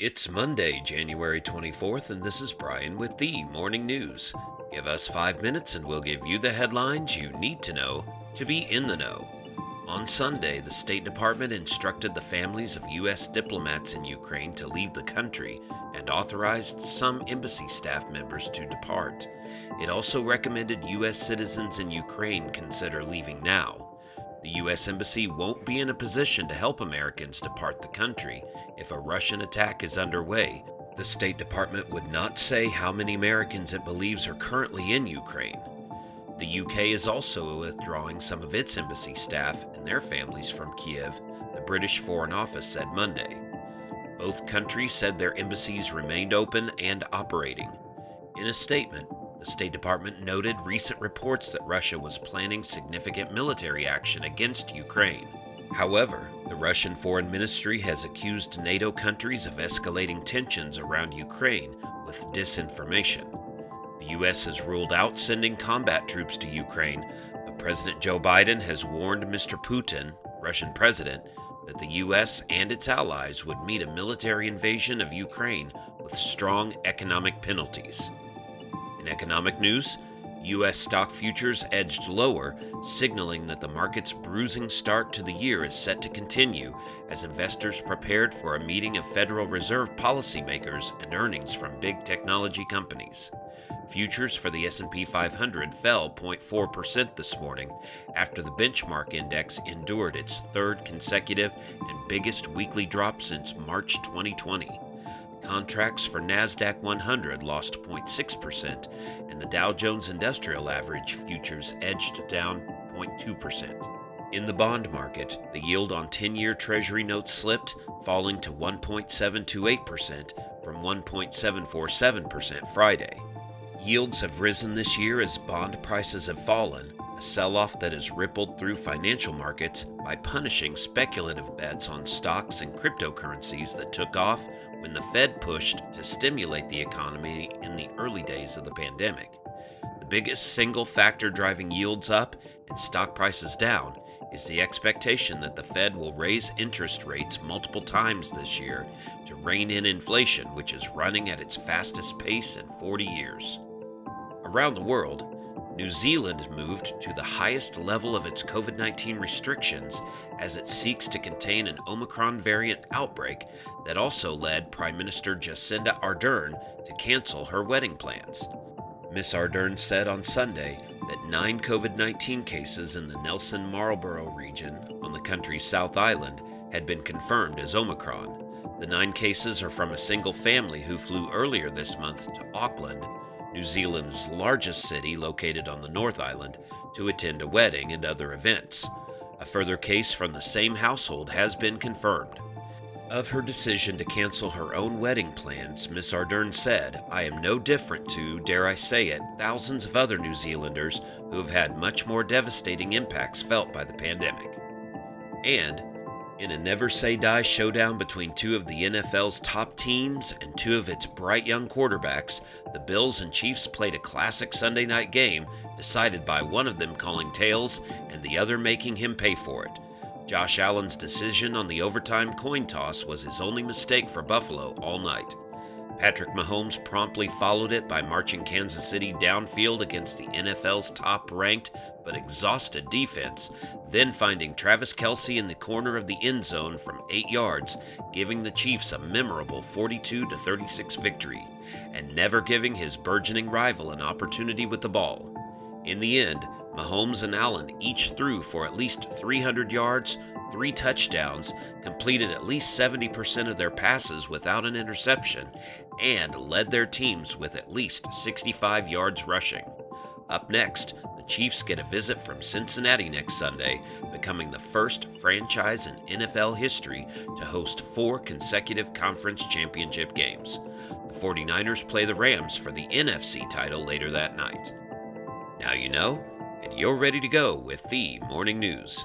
It's Monday, January 24th, and this is Brian with the Morning News. Give us five minutes and we'll give you the headlines you need to know to be in the know. On Sunday, the State Department instructed the families of U.S. diplomats in Ukraine to leave the country and authorized some embassy staff members to depart. It also recommended U.S. citizens in Ukraine consider leaving now. The U.S. Embassy won't be in a position to help Americans depart the country if a Russian attack is underway. The State Department would not say how many Americans it believes are currently in Ukraine. The UK is also withdrawing some of its embassy staff and their families from Kiev, the British Foreign Office said Monday. Both countries said their embassies remained open and operating. In a statement, the State Department noted recent reports that Russia was planning significant military action against Ukraine. However, the Russian Foreign Ministry has accused NATO countries of escalating tensions around Ukraine with disinformation. The U.S. has ruled out sending combat troops to Ukraine, but President Joe Biden has warned Mr. Putin, Russian president, that the U.S. and its allies would meet a military invasion of Ukraine with strong economic penalties. In economic news, U.S. stock futures edged lower, signaling that the market's bruising start to the year is set to continue as investors prepared for a meeting of Federal Reserve policymakers and earnings from big technology companies. Futures for the S&P 500 fell 0.4% this morning after the benchmark index endured its third consecutive and biggest weekly drop since March 2020. Contracts for NASDAQ 100 lost 0.6%, and the Dow Jones Industrial Average futures edged down 0.2%. In the bond market, the yield on 10 year Treasury notes slipped, falling to 1.728% from 1.747% Friday. Yields have risen this year as bond prices have fallen, a sell off that has rippled through financial markets by punishing speculative bets on stocks and cryptocurrencies that took off when the Fed pushed to stimulate the economy in the early days of the pandemic. The biggest single factor driving yields up and stock prices down is the expectation that the Fed will raise interest rates multiple times this year to rein in inflation, which is running at its fastest pace in 40 years. Around the world, New Zealand moved to the highest level of its COVID 19 restrictions as it seeks to contain an Omicron variant outbreak that also led Prime Minister Jacinda Ardern to cancel her wedding plans. Ms. Ardern said on Sunday that nine COVID 19 cases in the Nelson Marlborough region on the country's South Island had been confirmed as Omicron. The nine cases are from a single family who flew earlier this month to Auckland New Zealand's largest city located on the North Island, to attend a wedding and other events. A further case from the same household has been confirmed. Of her decision to cancel her own wedding plans, Miss Ardern said, I am no different to, dare I say it, thousands of other New Zealanders who have had much more devastating impacts felt by the pandemic. And, in a never say die showdown between two of the NFL's top teams and two of its bright young quarterbacks, the Bills and Chiefs played a classic Sunday night game decided by one of them calling tails and the other making him pay for it. Josh Allen's decision on the overtime coin toss was his only mistake for Buffalo all night. Patrick Mahomes promptly followed it by marching Kansas City downfield against the NFL's top ranked but exhausted defense, then finding Travis Kelce in the corner of the end zone from 8 yards, giving the Chiefs a memorable 42 36 victory, and never giving his burgeoning rival an opportunity with the ball. In the end, Mahomes and Allen each threw for at least 300 yards, three touchdowns, completed at least 70% of their passes without an interception, and led their teams with at least 65 yards rushing. Up next, the Chiefs get a visit from Cincinnati next Sunday, becoming the first franchise in NFL history to host four consecutive conference championship games. The 49ers play the Rams for the NFC title later that night. Now you know, and you're ready to go with the morning news.